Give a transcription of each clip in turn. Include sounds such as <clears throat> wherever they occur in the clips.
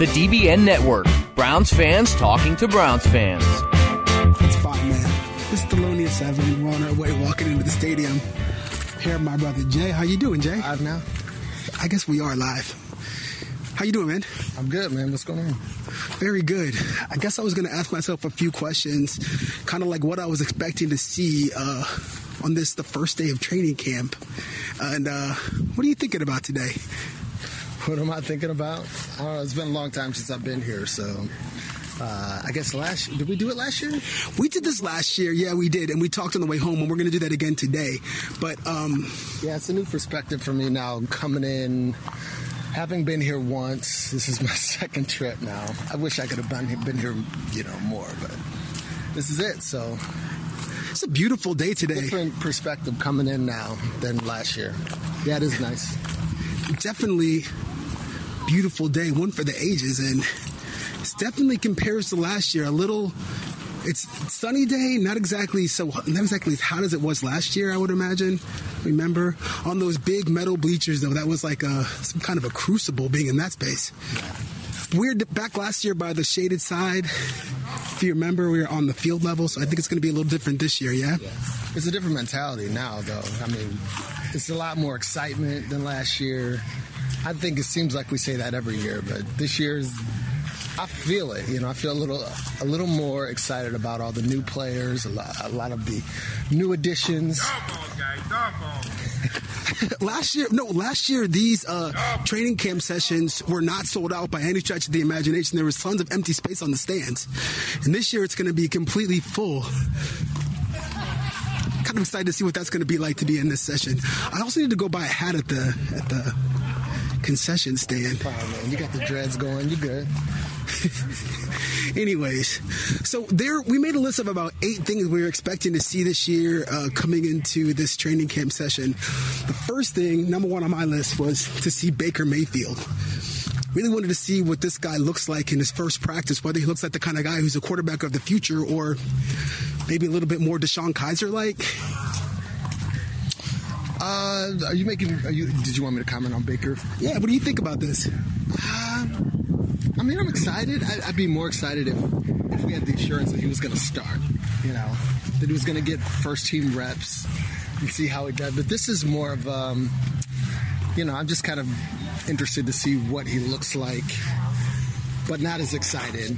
The DBN Network. Browns fans talking to Browns fans. It's fine, man. This is Thelonious 7. We're on our way walking into the stadium. Here, my brother Jay. How you doing, Jay? Live now? I guess we are live. How you doing, man? I'm good, man. What's going on? Very good. I guess I was going to ask myself a few questions, kind of like what I was expecting to see uh, on this, the first day of training camp. And uh, what are you thinking about today? <laughs> What am I thinking about? I don't know. It's been a long time since I've been here, so uh, I guess last did we do it last year? We did this last year, yeah, we did, and we talked on the way home, and we're going to do that again today. But um, yeah, it's a new perspective for me now coming in. Having been here once, this is my <laughs> second trip now. I wish I could have been here, been here, you know, more, but this is it. So it's a beautiful day today. Different perspective coming in now than last year. Yeah, it is nice. Definitely beautiful day, one for the ages, and it definitely compares to last year. A little, it's sunny day, not exactly so, not exactly as hot as it was last year. I would imagine. Remember on those big metal bleachers though, that was like a some kind of a crucible being in that space. Weird back last year by the shaded side. If you remember, we were on the field level, so I think it's going to be a little different this year. Yeah? yeah, it's a different mentality now, though. I mean, it's a lot more excitement than last year. I think it seems like we say that every year, but this year's I feel it. You know, I feel a little a little more excited about all the new players, a lot, a lot of the new additions. <laughs> last year, no, last year these uh, training camp sessions were not sold out by any stretch of the imagination. There was tons of empty space on the stands, and this year it's going to be completely full kind of excited to see what that's going to be like to be in this session. I also need to go buy a hat at the at the concession stand. Man. You got the dreads going. You good. <laughs> Anyways, so there we made a list of about eight things we were expecting to see this year uh, coming into this training camp session. The first thing, number one on my list, was to see Baker Mayfield. Really wanted to see what this guy looks like in his first practice, whether he looks like the kind of guy who's a quarterback of the future or maybe a little bit more DeShone Kizer like. Uh, are you making? Are you? Did you want me to comment on Baker? Yeah. What do you think about this? Uh, I mean, I'm excited. I, would be more excited if if we had the assurance that he was going to start. You know, that he was going to get first team reps and see how he does. But this is more of, um, you know, I'm just kind of interested to see what he looks like but not as excited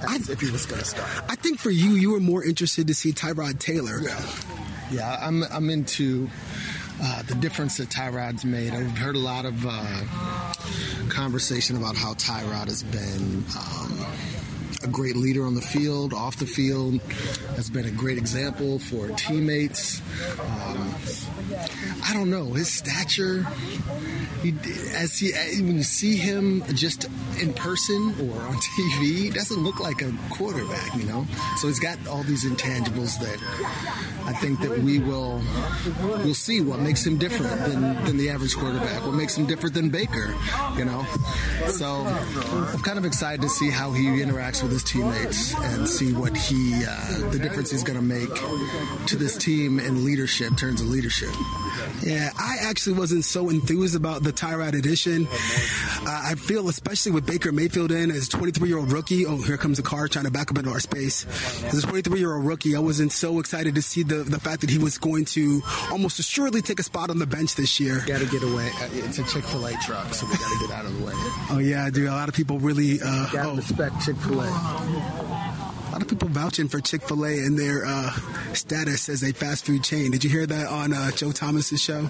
as I, if he was going to start. I think for you, you were more interested to see Tyrod Taylor. Yeah, yeah I'm, I'm into uh, the difference that Tyrod's made. I've heard a lot of uh, conversation about how Tyrod has been. Um, a great leader on the field, off the field, has been a great example for teammates. Um, I don't know his stature. He, as he, when you see him just in person or on <laughs> TV, he doesn't look like a quarterback, you know. So he's got all these intangibles that I think that we will we'll see what makes him different than, than the average quarterback. What makes him different than Baker, you know. So I'm kind of excited to see how he interacts with his teammates and see what he uh, the difference he's going to make to this team in leadership, terms of leadership. Yeah, I actually wasn't so enthused about the Tyrod edition. Uh, I feel, especially with Baker Mayfield in as 23 year old rookie. Oh, here comes a car trying to back up into our space. As a 23 year old rookie, I wasn't so excited to see the, the fact that he was going to almost assuredly take a spot on the bench this year. Got to get away. Uh, it's a Chick fil A truck, so we got to get out of the way. Oh, yeah, dude. A lot of people really. Uh, got to oh. respect Chick fil A a lot of people vouching for Chick Fil A and their uh, status as a fast food chain. Did you hear that on uh, Joe Thomas's show?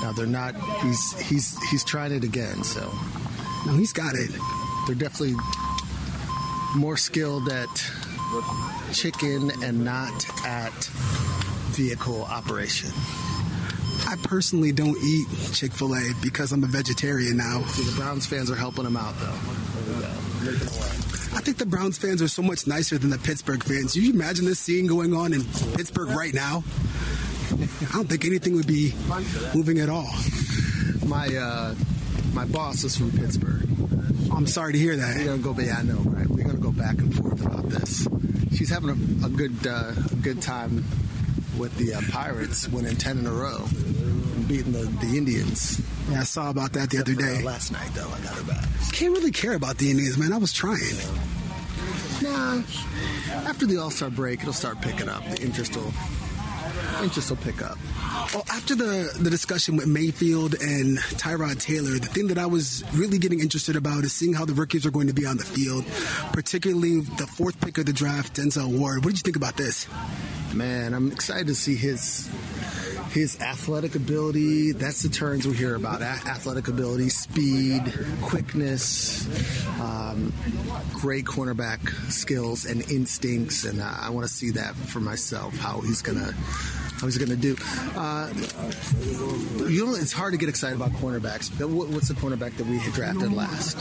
No, they're not. He's he's he's tried it again. So no, he's got it. They're definitely more skilled at chicken and not at vehicle operation. I personally don't eat Chick Fil A because I'm a vegetarian now. See, the Browns fans are helping him out, though. I think the Browns fans are so much nicer than the Pittsburgh fans. You imagine this scene going on in Pittsburgh right now? I don't think anything would be moving at all. My uh, my boss is from Pittsburgh. I'm sorry to hear that. We're gonna go. Yeah, I know, right? We're gonna go back and forth about this. She's having a, a good uh, a good time with the uh, Pirates winning ten in a row. Beating the, the Indians. Yeah, I saw about that the other day. Last night, though, I got her back. Can't really care about the Indians, man. I was trying. Nah, after the All Star break, it'll start picking up. The interest will interest will pick up. Well, after the, the discussion with Mayfield and Tyrod Taylor, the thing that I was really getting interested about is seeing how the rookies are going to be on the field, particularly the fourth pick of the draft, Denzel Ward. What did you think about this? Man, I'm excited to see his his athletic ability. That's the terms we hear about: athletic ability, speed, quickness, um, great cornerback skills and instincts. And uh, I want to see that for myself. How he's gonna how he's going to do. Uh, you know, it's hard to get excited about cornerbacks. What's the cornerback that we drafted last?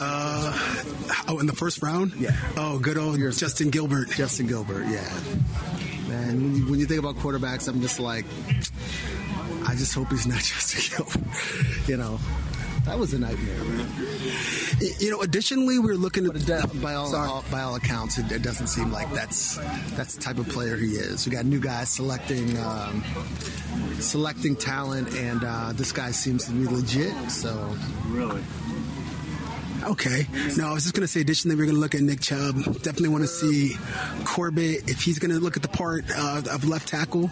Uh, oh, in the first round? Yeah. Oh, good old Yours. Justin Gilbert. Justin Gilbert, yeah. Man, when you, when you think about quarterbacks, I'm just like, I just hope he's not <laughs> just a Gilbert. you know, that was a nightmare, man. You know, additionally, we are looking at by all, all, by all accounts, it, it, doesn't seem like that's that's the type of player he is. We got new guys selecting um, selecting talent, and uh, this guy seems to be legit. So really. Okay. No, I was just going to say, additionally, we're going to look at Nick Chubb. Definitely want to see Corbett if he's going to look at the part uh, of left tackle.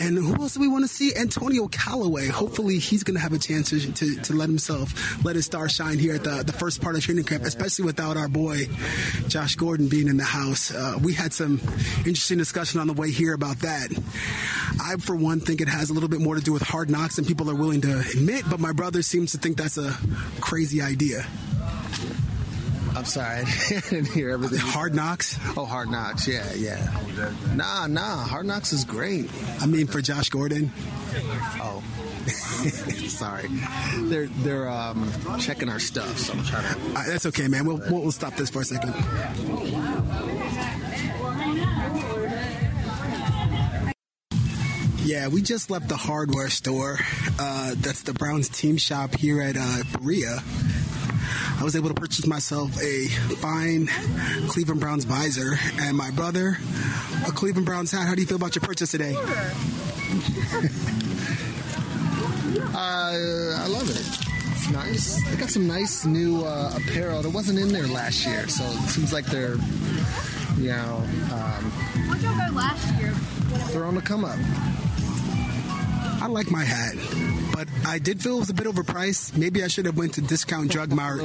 And who else do we want to see? Antonio Callaway. Hopefully, he's going to have a chance to, to, to, let himself, let his star shine here at the, the first part of training camp, especially without our boy Josh Gordon being in the house. Uh, we had some interesting discussion on the way here about that. I, for one, think it has a little bit more to do with hard knocks than people are willing to admit, but my brother seems to think that's a crazy idea. I'm sorry, I didn't hear everything. Hard Knocks. Oh, Hard Knocks. Yeah, yeah. Nah, nah. Hard Knocks is great. I mean, for Josh Gordon. Oh. <laughs> Sorry, they're they're um, checking our stuff, so I'm trying to. Uh, that's okay, man. We'll, we'll stop this for a second. Yeah, we just left the hardware store. Uh, that's the Browns team shop here at uh, Berea. I was able to purchase myself a fine Cleveland Browns visor and my brother a Cleveland Browns hat. How do you feel about your purchase today? <laughs> uh, I love it. It's nice. They got some nice new uh, apparel that wasn't in there last year, so it seems like they're, you know. Um, Where'd y'all go last year? They're on the come up. I like my hat, but I did feel it was a bit overpriced. Maybe I should have went to Discount Drug Mart,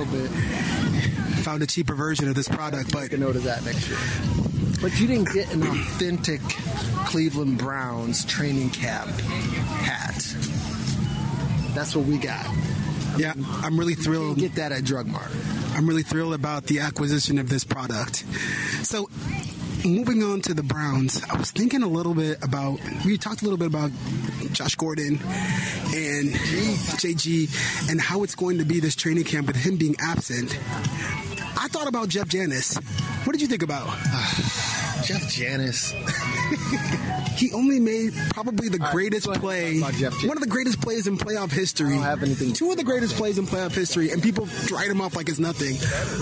found a cheaper version of this product. But a note of that next year. But you didn't get an authentic Cleveland Browns training cap hat. That's what we got. Yeah, I'm really thrilled. get that at Drug Mart. I'm really thrilled about the acquisition of this product. So, moving on to the Browns, I was thinking a little bit about. We talked a little bit about Josh Gordon and JG and how it's going to be this training camp with him being absent. I thought about Jeff Janis. What did you think about <sighs> Jeff Janis? <laughs> he only made probably the greatest play, one of the greatest plays in playoff history. Two of the greatest plays in playoff history, and people write him off like it's nothing.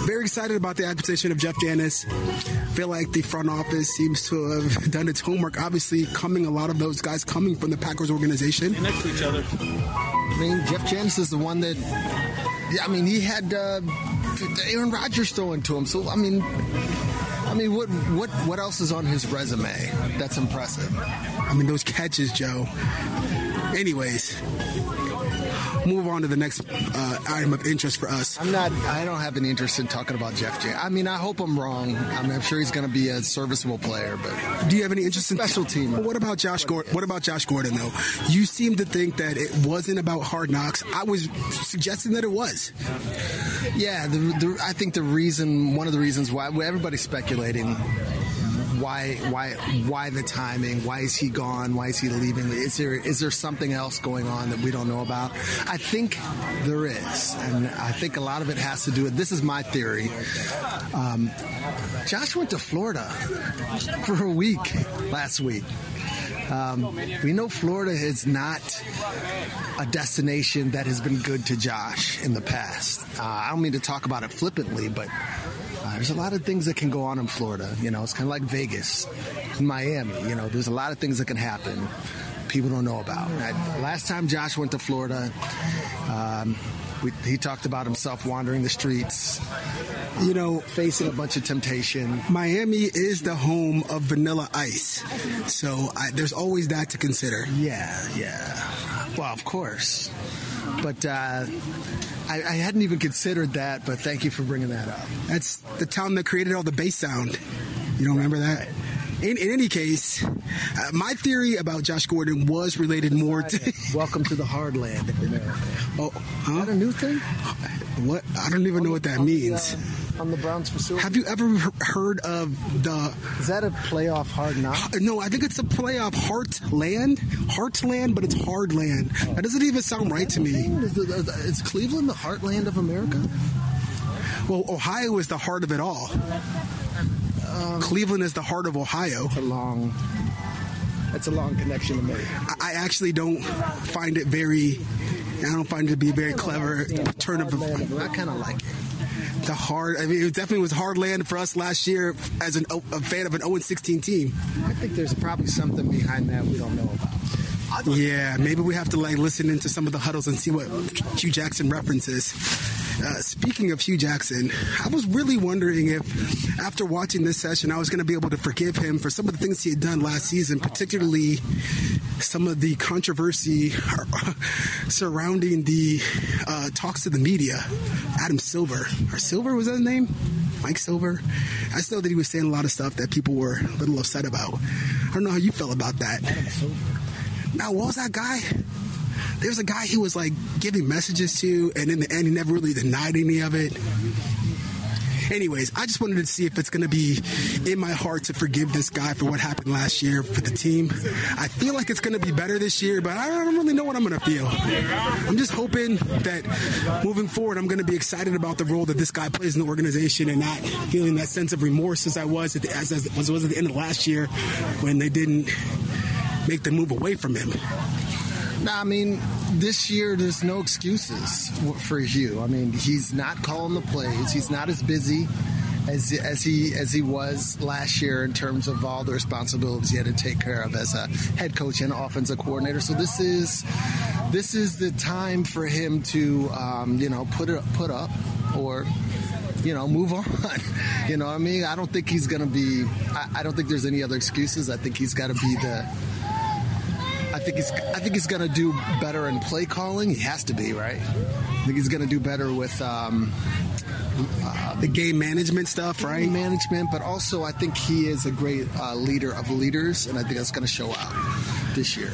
Very excited about the acquisition of Jeff Janis. Feel like the front office seems to have <laughs> done its homework. Obviously, coming a lot of those guys coming from the Packers organization. Next to each other. I mean, Jeff Janis is the one that. I mean, he had uh, Aaron Rodgers throwing to him. So I mean, I mean, what what what else is on his resume that's impressive? I mean, those catches, Joe. Anyways, move on to the next uh, item of interest for us. I'm not. I don't have any interest in talking about Jeff J. I mean, I hope I'm wrong. I mean, I'm sure he's going to be a serviceable player, but do you have any interest in special team? What about Josh Gordon? What about Josh Gordon though? You seem to think that it wasn't about hard knocks. I was suggesting that it was. Yeah, the, the, I think the reason, one of the reasons why everybody's speculating why why why the timing? Why is he gone? Why is he leaving? Is there is there something else going on that we don't know about? I think there is, and I think a lot of it has to do with this is my theory. Um, Josh went to Florida for a week last week. Um, we know Florida is not a destination that has been good to Josh in the past. Uh, I don't mean to talk about it flippantly, but there's a lot of things that can go on in Florida. You know, it's kind of like Vegas, Miami. You know, there's a lot of things that can happen. people don't know about. last time Josh went to Florida, um, we, he talked about himself wandering the streets, you know, facing a bunch of temptation. Miami is the home of Vanilla Ice, so I, there's always that to consider. Yeah, yeah. Well, of course, but. Uh, I, I, hadn't even considered that, but thank you for bringing that up. That's the town that created all the bass sound. You don't remember that? In, in any case, uh, my theory about Josh Gordon was related more to. Welcome to the hard land of America. Oh, huh? Is that a new thing? What? I don't even know what that means. The, uh, on the Browns facility. Have you ever heard of the? Is that a playoff hard knock? No, I think it's a playoff heartland, heartland, but it's hard land. Oh. That doesn't even sound right to me. Is, is Cleveland the heartland of America? Well, Ohio is the heart of it all. Um, Cleveland is the heart of Ohio. It's a long. It's a long connection to make. I actually don't find it very. I don't find it to be very clever turn of. I kind of like it the hard. I mean, it definitely was hard land for us last year as an, a fan of an 0 16 team. I think there's probably something behind that we don't know about. Yeah, maybe we have to like listen into some of the huddles and see what Hue Jackson references. Uh, speaking of Hue Jackson, I was really wondering if after watching this session, I was going to be able to forgive him for some of the things he had done last season, particularly some of the controversy <laughs> surrounding the uh, talks to the media. Adam Silver, or Silver was that his name? Mike Silver. I just know that he was saying a lot of stuff that people were a little upset about. I don't know how you felt about that. Now, what was that guy? There's a guy he was like giving messages to, and in the end, he never really denied any of it. Anyways, I just wanted to see if it's going to be in my heart to forgive this guy for what happened last year for the team. I feel like it's going to be better this year, but I don't really know what I'm going to feel. I'm just hoping that moving forward, I'm going to be excited about the role that this guy plays in the organization and not feeling that sense of remorse as I was at the, as, as, as was at the end of last year when they didn't make the move away from him. Nah, I mean, this year there's no excuses for Hue. I mean, he's not calling the plays. He's not as busy as as he as he was last year in terms of all the responsibilities he had to take care of as a head coach and offensive coordinator. So this is this is the time for him to um, you know put it put up or you know, move <laughs> on. you know, I mean, I don't think he's going to be. I, I, don't think there's any other excuses. I think he's got to be the I think he's I think he's going to do better in play calling. He has to be right. I think he's going to do better with um, uh, the game management stuff, right? Management, but also I think he is a great uh, leader of leaders, and I think that's going to show out this year.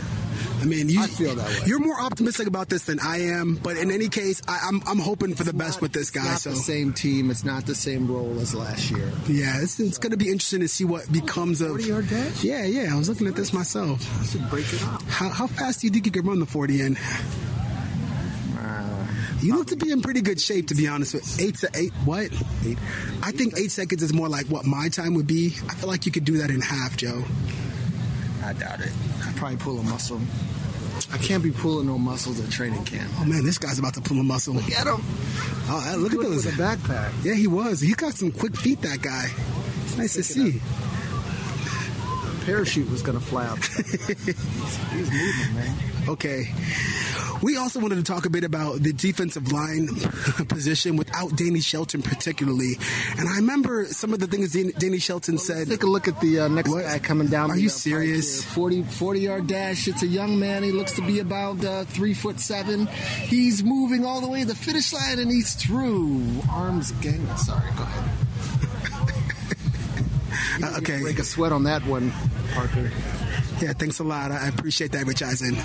I mean, you, I feel that way. You're more optimistic about this than I am, but in any case, I, am I'm, I'm hoping for the best with this guy. It's not so. the same team. It's not the same role as last year. Yeah, it's, it's going to be interesting to see what becomes of. 40 yard dash? Yeah, yeah. I was looking at this myself. I should break it up. How, how fast do you think you could run the 40 in? Uh, you look to be in pretty good shape, to be honest with eight to eight. What? Eight. I think eight seconds is more like what my time would be. I feel like you could do that in half, Joe. I doubt it. I'd probably pull a muscle. I can't be pulling no muscles at training camp. Oh man, this guy's about to pull a muscle. Look at him. Oh, look at those. With a backpack. Yeah, he was. He got some quick feet. That guy. It's nice to see. Parachute was gonna fly out. <laughs> He's moving, man. Okay. We also wanted to talk a bit about the defensive line <laughs> position without Danny Shelton, particularly. And I remember some of the things Danny Shelton well, said. Take a look at the uh, next what? guy coming down. Are you serious? 40, 40 yard dash. It's a young man. He looks to be about uh, three foot seven. He's moving all the way to the finish line and he's through. Arms gang. Sorry, go ahead. <laughs> uh, okay. Break a sweat on that one, Parker. Yeah, thanks a lot. I appreciate that, Rich Eisen.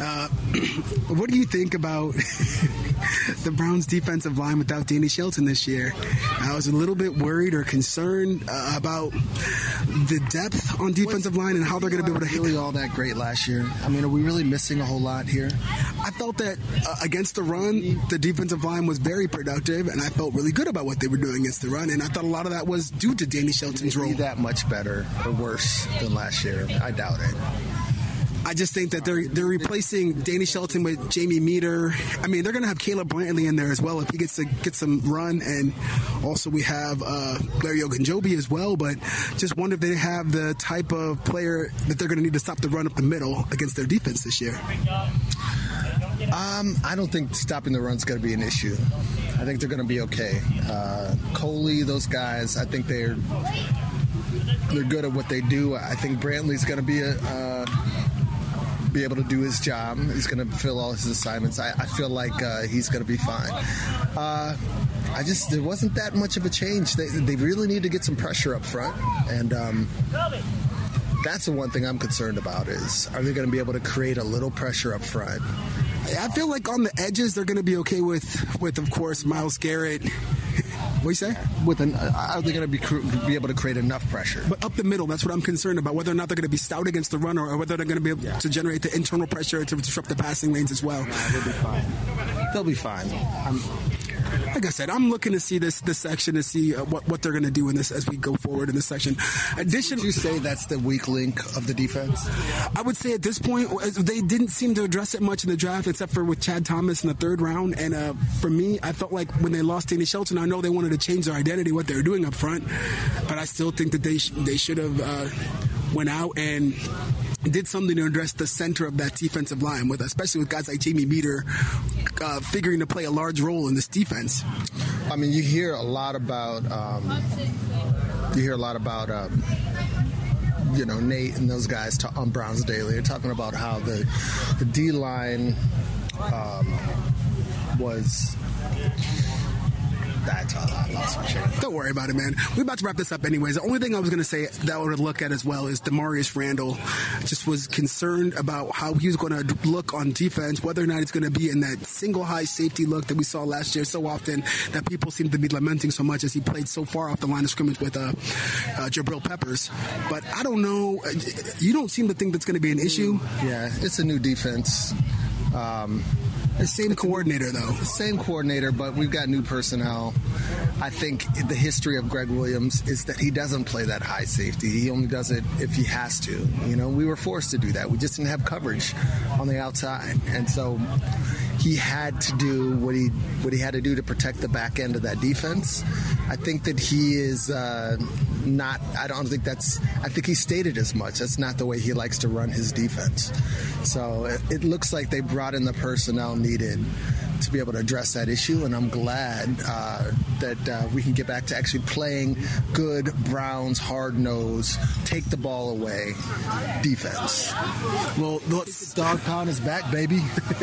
Uh, <clears throat> what do you think about <laughs> the Browns' defensive line without Danny Shelton this year? I was a little bit worried or concerned uh, about the depth on defensive line and how they're going to be able to hit. Really, all that great last year. I mean, are we really missing a whole lot here? I felt that uh, against the run, the defensive line was very productive, and I felt really good about what they were doing against the run. And I thought a lot of that was due to Danny Shelton's role. That much better or worse than last year. I doubt it. I just think that they're they're replacing Danny Shelton with Jamie Meder. I mean, they're going to have Caleb Brantley in there as well if he gets to get some run, and also we have uh, Larry Ogunjobi as well. But just wonder if they have the type of player that they're going to need to stop the run up the middle against their defense this year. Um, I don't think stopping the run is going to be an issue. I think they're going to be okay. Uh, Coley, those guys, I think they're they're good at what they do. I think Brantley's going to be a. Uh, be able to do his job. He's going to fill all his assignments. I, I feel like uh, he's going to be fine. Uh, I just there wasn't that much of a change. They, they really need to get some pressure up front, and um, that's the one thing I'm concerned about is are they going to be able to create a little pressure up front? I feel like on the edges they're going to be okay with with of course Myles Garrett. What you say? With an, uh, are they going to be be able to create enough pressure? But up the middle, that's what I'm concerned about. Whether or not they're going to be stout against the runner, or whether they're going to be able yeah. to generate the internal pressure to disrupt the passing lanes as well. Nah, they'll be fine. They'll be fine. I'm, like I said, I'm looking to see this this section to see uh, what, what they're going to do in this as we go forward in this section. Additionally, you say that's the weak link of the defense? I would say at this point they didn't seem to address it much in the draft, except for with Chad Thomas in the third round. And uh, for me, I felt like when they lost Danny Shelton, I know they wanted to change their identity, what they were doing up front, but I still think that they sh- they should have uh, went out and did something to address the center of that defensive line, with especially with guys like Jamie Meder uh, figuring to play a large role in this defense. I mean, you hear a lot about um, you hear a lot about. Um, you know Nate and those guys on Browns Daily. They're talking about how the the D line um, was that's all I lost my train. Don't worry about it, man. We're about to wrap this up anyways. The only thing I was going to say that I would look at as well is Damarious Randall just was concerned about how he was going to look on defense, whether or not it's going to be in that single high safety look that we saw last year so often that people seem to be lamenting so much as he played so far off the line of scrimmage with uh, uh, Jabril Peppers. But I don't know. You don't seem to think that's going to be an issue. Yeah, it's a new defense. Um, the same coordinator, though. Same coordinator, but we've got new personnel. I think the history of Gregg Williams is that he doesn't play that high safety. He only does it if he has to. You know, we were forced to do that. We just didn't have coverage on the outside, and so he had to do what he what he had to do to protect the back end of that defense. I think that he is uh, not. I don't think that's. I think he stated as much. That's not the way he likes to run his defense. So it, it looks like they brought in the personnel to be able to address that issue, and I'm glad uh, that uh, we can get back to actually playing good Browns hard nose, take the ball away defense. Well, the dog pound is back, baby. <laughs>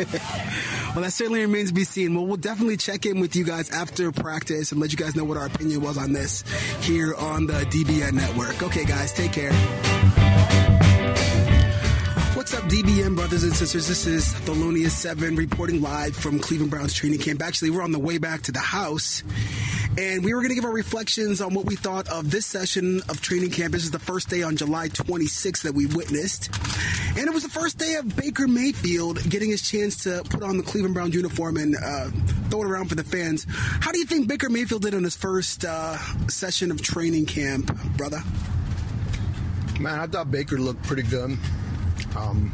well, that certainly remains to be seen. Well, we'll definitely check in with you guys after practice and let you guys know what our opinion was on this here on the DBN network. Okay, guys, take care. What's up, DBN brothers and sisters? This is Thelonious 7 reporting live from Cleveland Browns training camp. Actually, we're on the way back to the house, and we were going to give our reflections on what we thought of this session of training camp. This is the first day on July 26th that we witnessed, and it was the first day of Baker Mayfield getting his chance to put on the Cleveland Browns uniform and uh, throw it around for the fans. How do you think Baker Mayfield did on his first uh, session of training camp, brother? Man, I thought Baker looked pretty good. Um,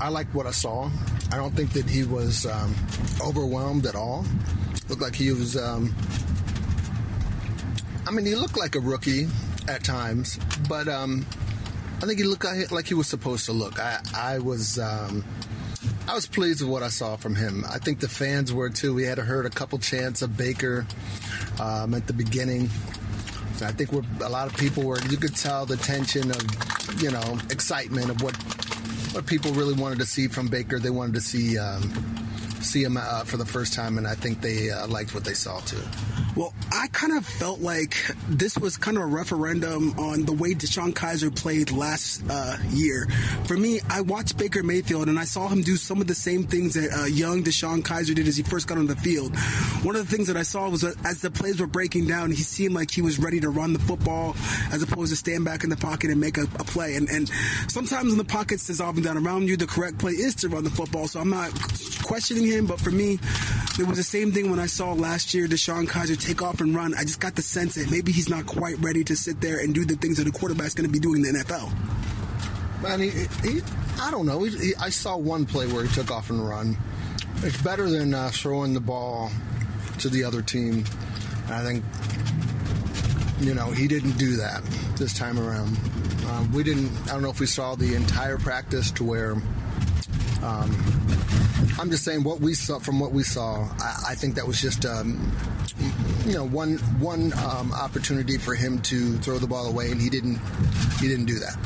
I liked what I saw. I don't think that he was um, overwhelmed at all. Looked like he was. Um, I mean, he looked like a rookie at times, but um, I think he looked like he was supposed to look. I, I was. Um, I was pleased with what I saw from him. I think the fans were too. We had heard a couple chants of Baker um, at the beginning. I think a lot of people were. You could tell the tension of, you know, excitement of what what people really wanted to see from Baker. They wanted to see um, see him uh, for the first time, and I think they uh, liked what they saw too. Well, I kind of felt like this was kind of a referendum on the way DeShone Kizer played last uh, year. For me, I watched Baker Mayfield and I saw him do some of the same things that uh, young DeShone Kizer did as he first got on the field. One of the things that I saw was as the plays were breaking down, he seemed like he was ready to run the football as opposed to stand back in the pocket and make a, a play. And, and sometimes in the pockets dissolving down around you, the correct play is to run the football. So I'm not questioning him, but for me, it was the same thing when I saw last year DeShone Kizer take off and run. I just got the sense that maybe he's not quite ready to sit there and do the things that a quarterback's going to be doing in the NFL. And he, he I don't know. He, he, I saw one play where he took off and run. It's better than uh, throwing the ball to the other team. And I think, you know, he didn't do that this time around. Um, we didn't. I don't know if we saw the entire practice to where. Um, I'm just saying what we saw from what we saw. I, I think that was just um, you know one one um, opportunity for him to throw the ball away, and he didn't he didn't do that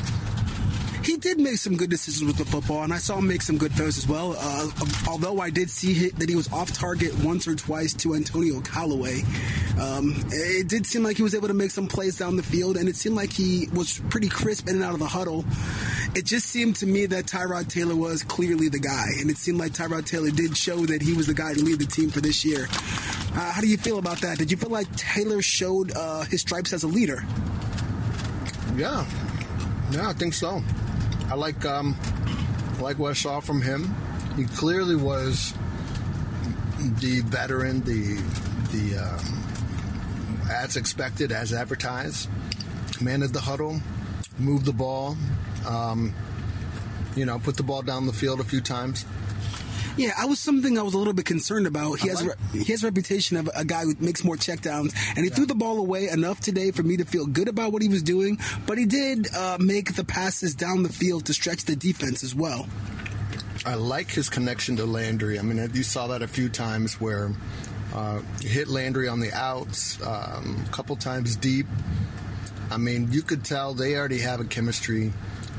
he did make some good decisions with the football, and I saw him make some good throws as well. Uh, although I did see that he was off target once or twice to Antonio Callaway, um, it did seem like he was able to make some plays down the field, and it seemed like he was pretty crisp in and out of the huddle. It just seemed to me that Tyrod Taylor was clearly the guy, and it seemed like Tyrod Taylor did show that he was the guy to lead the team for this year. Uh, how do you feel about that? Did you feel like Taylor showed uh, his stripes as a leader? Yeah, yeah, I think so. I like um, like what I saw from him. He clearly was the veteran, the the um, as expected, as advertised. Commanded the huddle, moved the ball, um, you know, put the ball down the field a few times. Yeah, I was something I was a little bit concerned about. He has like, he has a reputation of a guy who makes more checkdowns, and he yeah. threw the ball away enough today for me to feel good about what he was doing. But he did uh, make the passes down the field to stretch the defense as well. I like his connection to Landry. I mean, you saw that a few times where uh, hit Landry on the outs, um, a couple times deep. I mean, you could tell they already have a chemistry,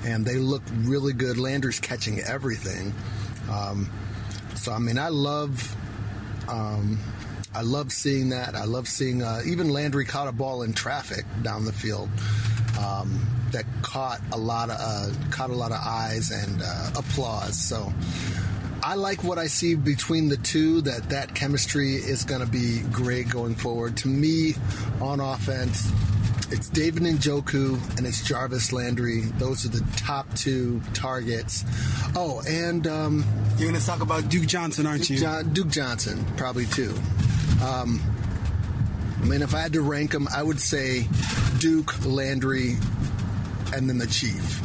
and they look really good. Landry's catching everything. Um, so I mean, I love, um, I love seeing that. I love seeing uh, even Landry caught a ball in traffic down the field um, that caught a lot of uh, caught a lot of eyes and uh, applause. So. I like what I see between the two. That that chemistry is going to be great going forward. To me, on offense, it's David Njoku and it's Jarvis Landry. Those are the top two targets. Oh, and um, you're going to talk about Duke Johnson, aren't Duke you? Jo- Duke Johnson, probably too. Um, I mean, if I had to rank them, I would say Duke, Landry, and then the Chief.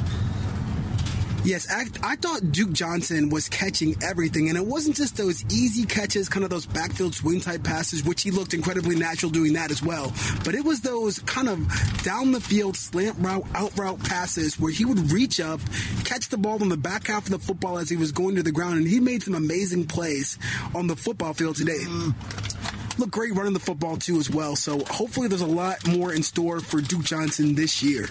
Yes, I, I, thought Duke Johnson was catching everything, and it wasn't just those easy catches, kind of those backfield swing type passes, which he looked incredibly natural doing that as well. But it was those kind of down the field slant route, out route passes where he would reach up, catch the ball on the back half of the football as he was going to the ground, and he made some amazing plays on the football field today. Look great running the football too as well. So hopefully there's a lot more in store for Duke Johnson this year.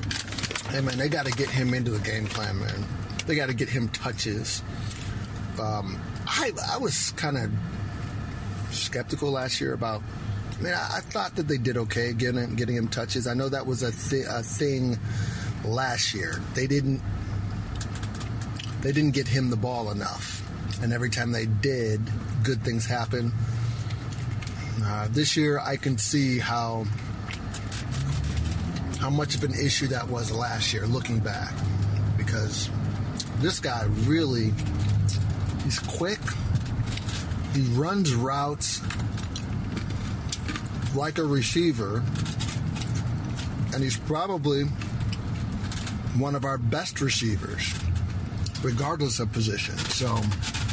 Hey man, they got to get him into the game plan, man. They got to get him touches. Um, I I was kind of skeptical last year about. I mean, I, I, thought that they did okay getting getting him touches. I know that was a, th- a thing last year. They didn't they didn't get him the ball enough, and every time they did, good things happen. Uh, this year, I can see how how much of an issue that was last year, looking back, because this guy really he's quick. He runs routes like a receiver, and he's probably one of our best receivers, regardless of position. So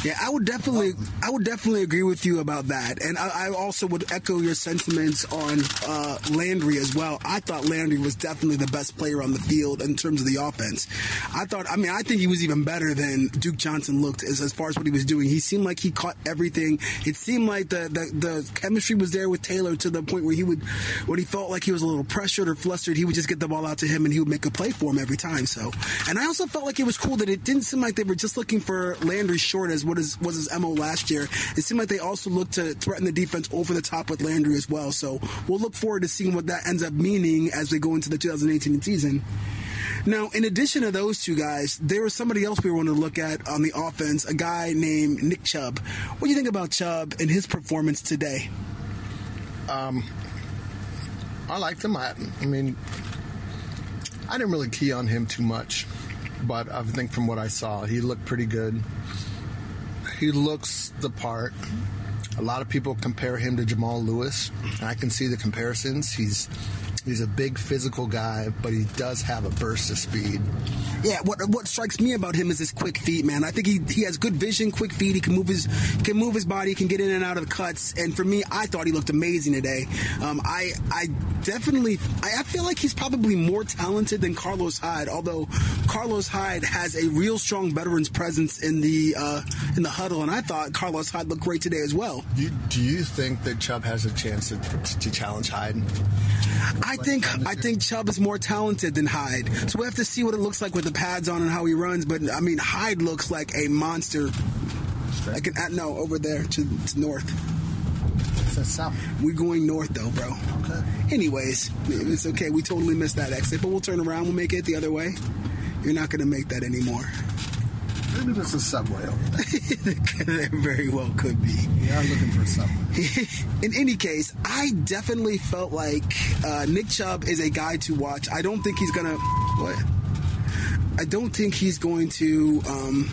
yeah, I would definitely, I would definitely agree with you about that, and I, I also would echo your sentiments on uh, Landry as well. I thought Landry was definitely the best player on the field in terms of the offense. I thought, I mean, I think he was even better than Duke Johnson looked as, as far as what he was doing. He seemed like he caught everything. It seemed like the, the the chemistry was there with Taylor to the point where he would, when he felt like he was a little pressured or flustered, he would just get the ball out to him and he would make a play for him every time. So, and I also felt like it was cool that it didn't seem like they were just looking for Landry short as what what is was his mo last year. It seemed like they also looked to threaten the defense over the top with Landry as well. So we'll look forward to seeing what that ends up meaning as they go into the 2018 season. Now, in addition to those two guys, there was somebody else we wanted to look at on the offense, a guy named Nick Chubb. What do you think about Chubb and his performance today? Um, I liked him. I, I mean, I didn't really key on him too much, but I think from what I saw, he looked pretty good he looks the part. A lot of people compare him to Jamal Lewis, I can see the comparisons. He's He's a big physical guy, but he does have a burst of speed. Yeah, what what strikes me about him is his quick feet, man. I think he, he has good vision, quick feet. He can move his can move his body, can get in and out of the cuts. And for me, I thought he looked amazing today. Um, I I definitely I, I feel like he's probably more talented than Carlos Hyde. Although Carlos Hyde has a real strong veterans presence in the uh, in the huddle, and I thought Carlos Hyde looked great today as well. You, do you think that Chubb has a chance to, to challenge Hyde? I think I think Chubb is more talented than Hyde, so we have to see what it looks like with the pads on and how he runs. But I mean, Hyde looks like a monster. Like an, uh, no, over there to, to north. We're going north though, bro. Okay. Anyways, it's okay. We totally missed that exit, but we'll turn around. We'll make it the other way. You're not going to make that anymore. Maybe there's a subway over there. there very well could be. Yeah, I'm looking for a subway. <laughs> In any case, I definitely felt like uh, Nick Chubb is a guy to watch. I don't think he's gonna what. I don't think he's going to. Um,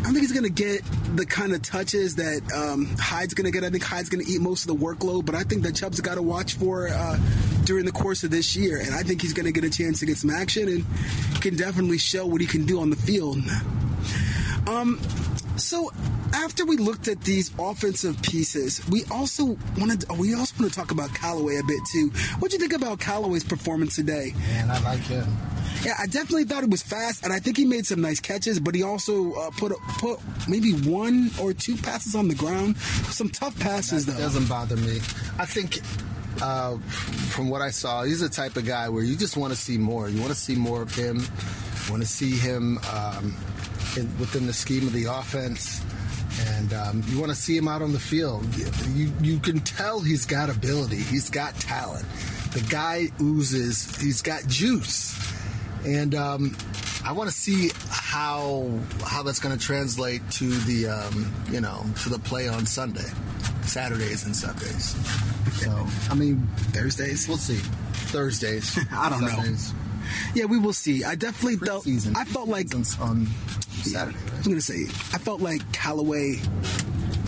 I don't think he's going to get the kind of touches that um, Hyde's going to get. I think Hyde's going to eat most of the workload, but I think that Chubb's got to watch for uh, during the course of this year, and I think he's going to get a chance to get some action and can definitely show what he can do on the field. Um, so after we looked at these offensive pieces, we also wanted we also want to talk about Callaway a bit too. What do you think about Callaway's performance today? Man, I like him. Yeah, I definitely thought it was fast, and I think he made some nice catches. But he also uh, put put maybe one or two passes on the ground. Some tough passes That though. doesn't bother me. I think, uh, from what I saw, he's the type of guy where you just want to see more. You want to see more of him. Want to see him um, in, within the scheme of the offense. And um, you want to see him out on the field. You, you can tell he's got ability. He's got talent. The guy oozes. He's got juice. And um, I want to see how how that's going to translate to the um, you know to the play on Sunday, Saturdays and Sundays. So I mean Thursdays. we'll see. Thursdays. <laughs> I don't know. Yeah, we will see. I definitely felt. I felt like on Saturday. I Right? was gonna say, I felt like Callaway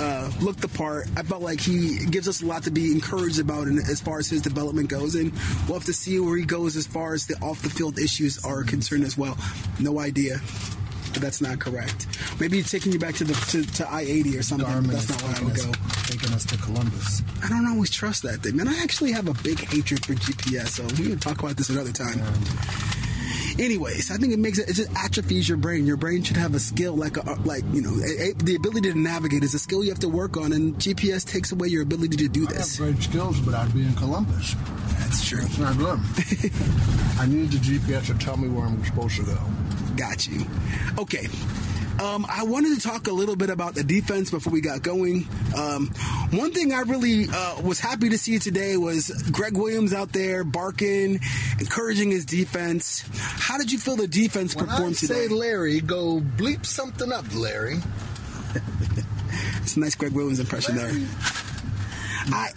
uh, looked the part. I felt like he gives us a lot to be encouraged about in, as far as his development goes, and we'll have to see where he goes as far as the off the field issues are concerned as well. No idea. But that's not correct. Maybe it's taking you back to the to, to I eighty or something. Garmin that's not where I would us- go. Taking us to Columbus. I don't always trust that thing, man. I actually have a big hatred for GPS, so we can talk about this another time. Anyways, I think it makes it it just atrophies your brain. Your brain should have a skill like a, uh, like you know a, a- the ability to navigate is a skill you have to work on, and GPS takes away your ability to do this I have great skills, but I'd be in Columbus. That's true. It's not good. I need the GPS to tell me where I'm supposed to go. Got you. Okay. Um, I wanted to talk a little bit about the defense before we got going. Um, one thing I really uh, was happy to see today was Gregg Williams out there barking, encouraging his defense. How did you feel the defense When I performed say today? Larry, go bleep something up, Larry. <laughs> It's a nice Gregg Williams impression there. I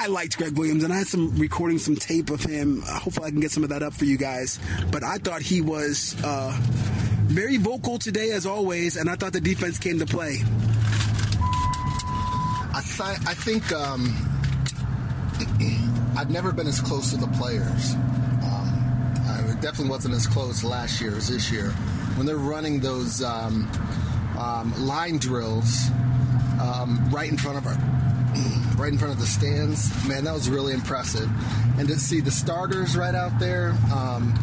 I liked Gregg Williams, and I had some recording, some tape of him. Uh, hopefully, I can get some of that up for you guys. But I thought he was uh, very vocal today, as always, and I thought the defense came to play. I, th- I think um, <clears throat> I've never been as close to the players. Um, I definitely wasn't as close last year as this year. When they're running those um, um, line drills um, right in front of our, <clears throat> right in front of the stands, man, that was really impressive. And to see the starters right out there, um,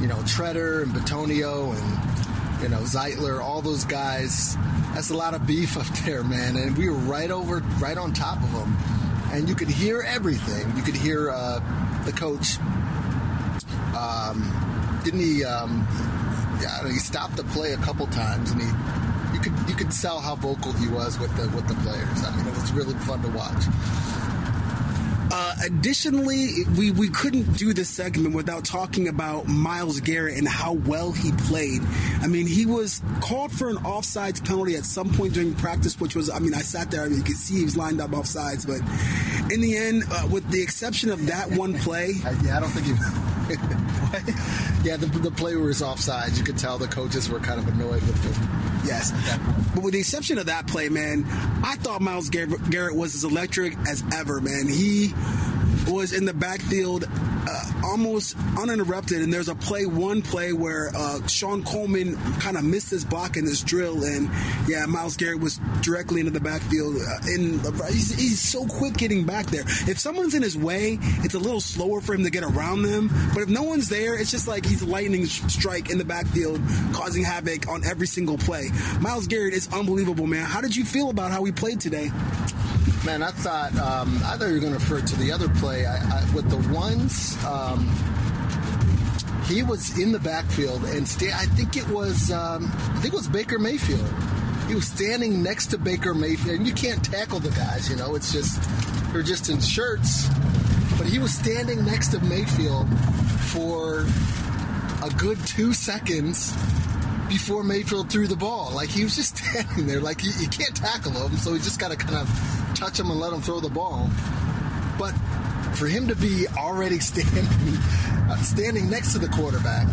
you know, Tretter and Bitonio and you know Zeitler, all those guys. That's a lot of beef <laughs> up there, man. And we were right over, right on top of them, and you could hear everything. You could hear uh, the coach. Um, didn't he? Um, yeah, he stopped the play a couple times, and he. You could you could tell how vocal he was with the with the players. I mean, it was really fun to watch. Uh, additionally, we, we couldn't do this segment without talking about Myles Garrett and how well he played. I mean, he was called for an offsides penalty at some point during practice, which was, I mean, I sat there, I mean, you could see he was lined up offsides, but in the end, uh, with the exception of that one play, yeah, I don't think he. <laughs> yeah, the, the play was offsides. You could tell the coaches were kind of annoyed with him. Yes. But with the exception of that play, man, I thought Myles Garrett Garrett was as electric as ever, man. He was in the backfield uh, almost uninterrupted. And there's a play, one play where uh, Shon Coleman kind of missed his block in this drill, and yeah, Myles Garrett was directly into the backfield. Uh, he's, he's so quick getting back there. If someone's in his way, it's a little slower for him to get around them. But if no one's there, it's just like he's lightning strike in the backfield, causing havoc on every single play. Myles Garrett is unbelievable, man. How did you feel about how he played today? Man, I thought um, I thought you were going to refer to the other play I, I, with the ones. Um, he was in the backfield, and sta- I think it was um, I think it was Baker Mayfield. He was standing next to Baker Mayfield, and you can't tackle the guys. You know, it's just they're just in shirts. But he was standing next to Mayfield for a good two seconds before Mayfield threw the ball. Like he was just <laughs> standing there, like you, you can't tackle him, so he just got to kind of touch him and let him throw the ball. But for him to be already <laughs> standing, uh, standing next to the quarterback,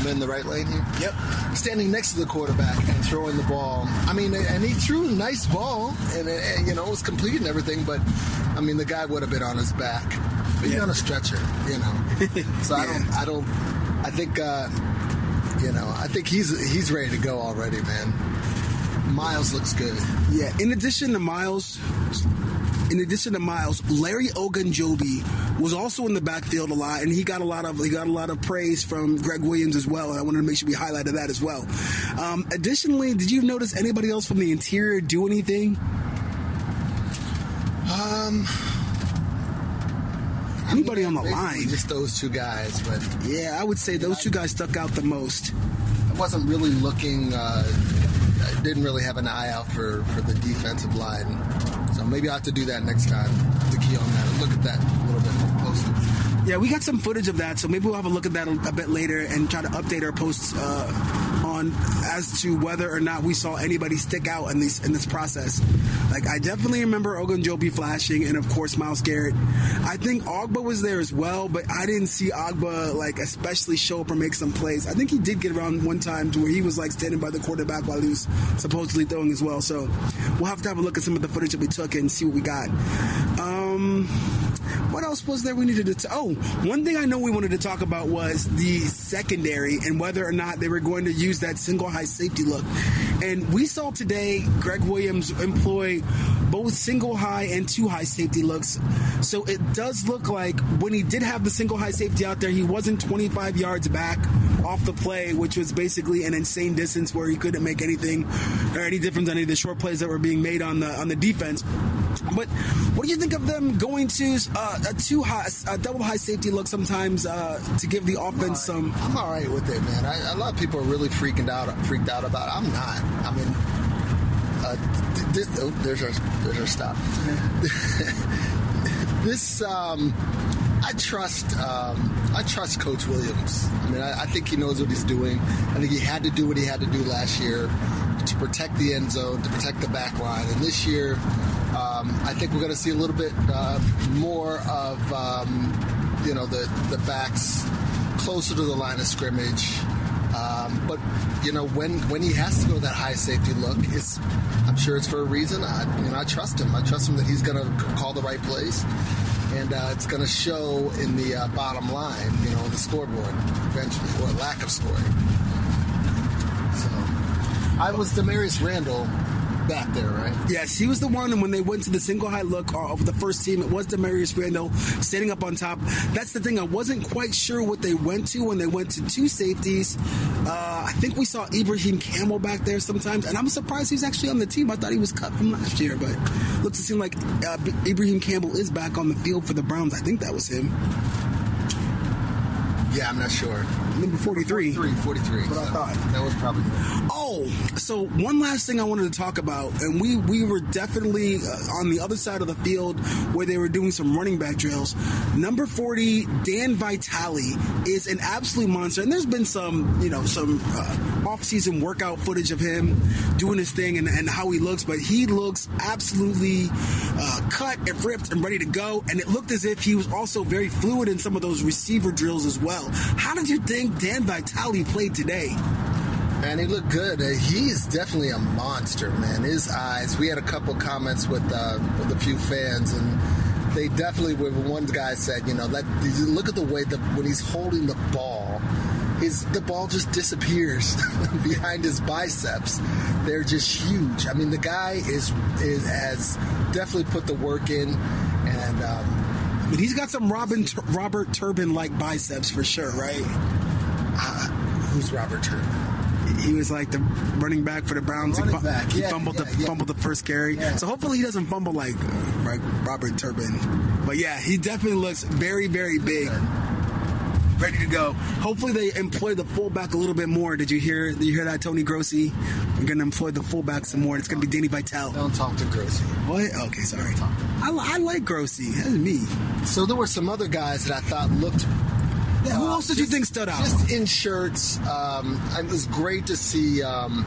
am in the right lane here? Yep. Standing next to the quarterback and throwing the ball. I mean, and he threw a nice ball, and, and you know it was complete and everything. But I mean, the guy would have been on his back, be yeah. on a stretcher, you know. <laughs> so yeah. I don't, I don't, I think. Uh, you know, I think he's he's ready to go already, man. Myles looks good. Yeah. In addition to Myles, in addition to Myles, Larry Ogunjobi was also in the backfield a lot, and he got a lot of he got a lot of praise from Gregg Williams as well. And I wanted to make sure we highlighted that as well. Um, additionally, did you notice anybody else from the interior do anything? Um. Anybody on the line? Just those two guys, but yeah, I would say those two guys stuck out the most. I wasn't really looking. Uh, I didn't really have an eye out for for the defensive line, so maybe I will have to do that next time. The key on that. Look at that a little bit more closely. Yeah, we got some footage of that, so maybe we'll have a look at that a, a bit later and try to update our posts uh, on as to whether or not we saw anybody stick out in this in this process. Like I definitely remember Ogunjobi flashing, and of course Myles Garrett. I think Ogbah was there as well, but I didn't see Ogbah like especially show up or make some plays. I think he did get around one time to where he was like standing by the quarterback while he was supposedly throwing as well. So we'll have to have a look at some of the footage that we took and see what we got. What else was there we needed to? T- oh, one thing I know we wanted to talk about was the secondary and whether or not they were going to use that single high safety look. And we saw today Gregg Williams employ both single high and two high safety looks. So it does look like when he did have the single high safety out there, he wasn't 25 yards back off the play, which was basically an insane distance where he couldn't make anything or any difference on any of the short plays that were being made on the on the defense. But what do you think of them going to uh, a two high, a double high safety look sometimes uh, to give the offense some? I'm all right with it, man. I, a lot of people are really freaking out, freaked out about. it. I'm not. I mean, uh, this, oh, there's our there's our stop. <laughs> this um, I trust um, I trust Coach Williams. I mean, I, I, think he knows what he's doing. I think he had to do what he had to do last year to protect the end zone, to protect the back line, and this year um, I think we're going to see a little bit uh, more of um, you know the the backs closer to the line of scrimmage. Um, but you know when when he has to go that high safety look, it's I'm sure it's for a reason. I you know I trust him. I trust him that he's going to call the right plays, and uh, it's going to show in the uh, bottom line, you know, the scoreboard eventually, or lack of scoring. So I was Damarious Randall back there, right? Yes, he was the one. And when they went to the single high look uh, of the first team, it was Damarious Randall standing up on top. That's the thing. I wasn't quite sure what they went to when they went to two safeties. Uh, I think we saw Ibraheim Campbell back there sometimes, and I'm surprised he's actually on the team. I thought he was cut from last year, but looks to seem like uh, Ibraheim Campbell is back on the field for the Browns. I think that was him. Yeah, I'm not sure. Number 43. 43. 43. What so I thought. That was probably. Oh, so one last thing I wanted to talk about, and we we were definitely uh, on the other side of the field where they were doing some running back drills. Number 40, Dan Vitale, is an absolute monster, and there's been some, you know, some uh, off-season workout footage of him doing his thing and, and how he looks, but he looks absolutely uh, cut and ripped and ready to go, and it looked as if he was also very fluid in some of those receiver drills as well. How did you think Dan Vitale played today? Man, he looked good. Uh, he's definitely a monster, man. His eyes. We had a couple comments with uh, with a few fans, and they definitely. One guy said, you know, that look at the way that when he's holding the ball, his the ball just disappears <laughs> behind his biceps. They're just huge. I mean, the guy is, is has definitely put the work in, and. Um, but he's got some Robin Robert Turbin like biceps for sure, right? Uh, who's Robert Turbin? he was like the running back for the Browns. Running he, back. he yeah, fumbled yeah, the yeah. fumbled the first carry. So hopefully he doesn't fumble like like Robert Turbin. But yeah, he definitely looks very very big. Ready to go. Hopefully they employ the fullback a little bit more. Did you hear? Did you hear that, Tony Grossi? We're gonna employ the fullback some more. It's gonna be Danny Vitale. Don't talk to Grossi. What? Okay, sorry. I, I like Grossi. That's me. So there were some other guys that I thought looked yeah, who else did just, you think stood out? Just in shirts. Um, it was great to see um,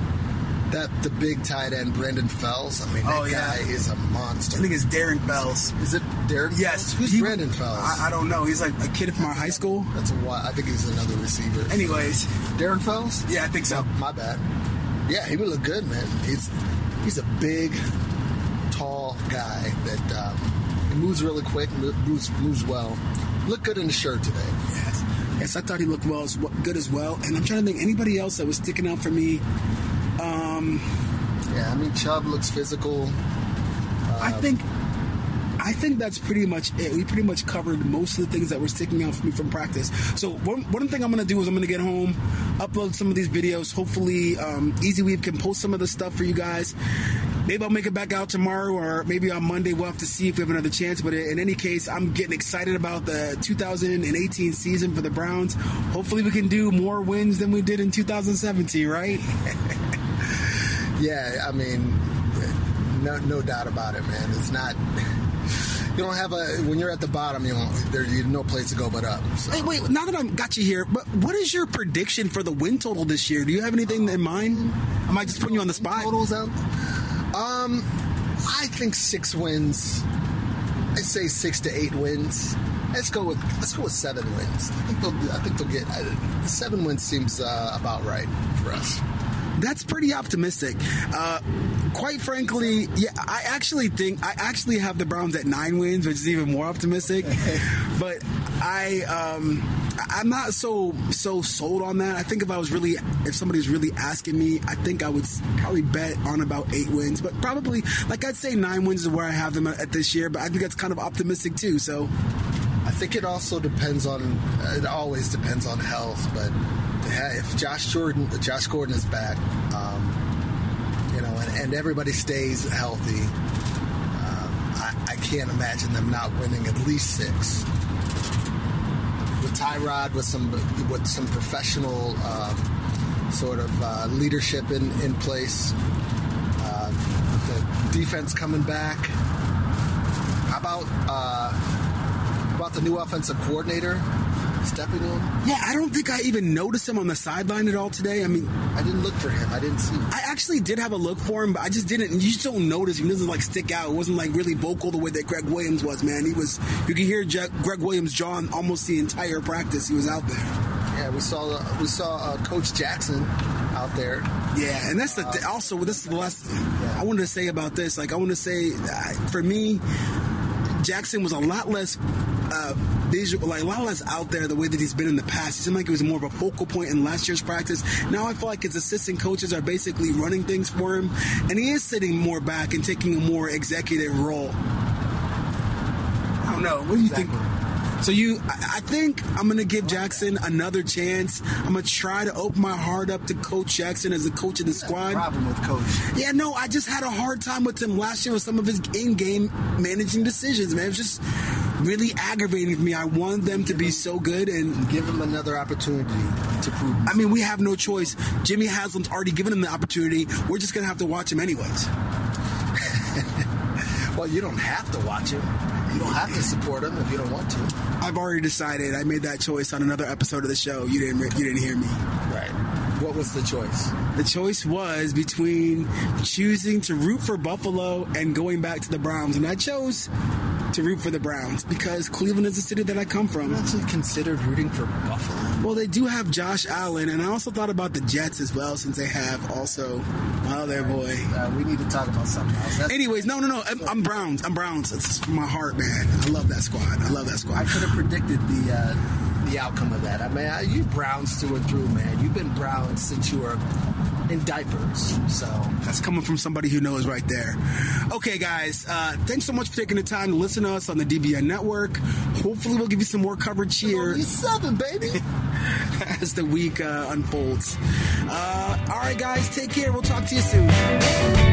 that the big tight end Brandon Fells. I mean, that oh, yeah. guy is a monster. I think it's Darren Fells. Is it Darren? Yes. Fells? Who's he, Brandon Fells? I, I, don't know. He's like a kid from our high school. That's why I think he's another receiver. Anyways, Darren Fells. Yeah, I think so. My bad. Yeah, he would look good, man. He's he's a big, tall guy that um, moves really quick, moves moves well. Look good in the shirt today. Yes. Yes, I thought he looked well, good as well. And I'm trying to think anybody else that was sticking out for me. Um, yeah, I mean Chubb looks physical. Uh, I think I think that's pretty much it. We pretty much covered most of the things that were sticking out for me from practice. So one, one thing I'm going to do is I'm going to get home, upload some of these videos. Hopefully, um, Easy Weave can post some of the stuff for you guys. Maybe I'll make it back out tomorrow, or maybe on Monday. We'll have to see if we have another chance. But in any case, I'm getting excited about the 2018 season for the Browns. Hopefully, we can do more wins than we did in 2017, right? <laughs> yeah, I mean, no, no doubt about it, man. It's not you don't have a when you're at the bottom, you know, there's no place to go but up. So. Wait, wait. Now that I've got you here, but what is your prediction for the win total this year? Do you have anything in mind? am I might just put you on the spot. Totals out. Um, I think six wins. I say six to eight wins. Let's go with let's go with seven wins. I think they'll I think they'll get uh, seven wins seems uh, about right for us that's pretty optimistic. Uh, quite frankly, yeah, I actually think I actually have the Browns at nine wins, which is even more optimistic. <laughs> but I. Um, I'm not so so sold on that. I think if I was really, if somebody's really asking me, I think I would probably bet on about eight wins. But probably, like I'd say, nine wins is where I have them at, this year. But I think that's kind of optimistic too. So, I think it also depends on. It always depends on health, but if Josh Jordan, Josh Gordon is back, um, you know, and, and, everybody stays healthy, um, I, can't imagine them not winning at least six. Tyrod, with some with some professional um, sort of uh, leadership in in place, uh, the defense coming back. How about uh, about the new offensive coordinator? Stepping in? Yeah, I don't think I even noticed him on the sideline at all today. I mean, I didn't look for him. I didn't see him. I actually did have a look for him, but I just didn't. You just don't notice. He doesn't like stick out. It wasn't like really vocal the way that Gregg Williams was, man. He was, you could hear Gregg Williams' jaw almost the entire practice. He was out there. Yeah, we saw uh, we saw uh, Coach Jackson out there. Yeah, and that's the th- also this is the last yeah. I wanted to say about this. Like I want to say, uh, for me, Jackson was a lot less uh, visual, like a lot less out there the way that he's been in the past. He seemed like he was more of a focal point in last year's practice. Now I feel like his assistant coaches are basically running things for him, and he is sitting more back and taking a more executive role. I don't know. What do you exactly. think? So you, I think I'm gonna give Jackson another chance. I'm gonna try to open my heart up to Coach Jackson as the coach of the squad. Problem with Coach? Yeah, no, I just had a hard time with him last year with some of his in-game managing decisions. Man, it was just really aggravating me. I wanted them to be so good and give them another opportunity to prove. I mean, we have no choice. Jimmy Haslam's already given him the opportunity. We're just gonna have to watch him anyways. <laughs> well, you don't have to watch him. You don't have to support him if you don't want to. I've already decided. I made that choice on another episode of the show. You didn't. You didn't hear me. Right. What was the choice? The choice was between choosing to root for Buffalo and going back to the Browns, and I chose to root for the Browns because Cleveland is the city that I come from. I actually considered rooting for Buffalo. Well, they do have Josh Allen, and I also thought about the Jets as well, since they have also my other boy. Uh, we need to talk about something else. That's, Anyways, no, no, no. I'm, I'm Browns. I'm Browns. It's my heart, man. I love that squad. I love that squad. I could have predicted the uh, the outcome of that. I mean, you Browns through and through, man. You've been Browns since you were in diapers. So That's coming from somebody who knows right there. Okay, guys. Uh, thanks so much for taking the time to listen to us on the DBN network. Hopefully, we'll give you some more coverage here seven, baby. <laughs> as the week uh, unfolds. Uh, all right, guys. Take care. We'll talk to you soon.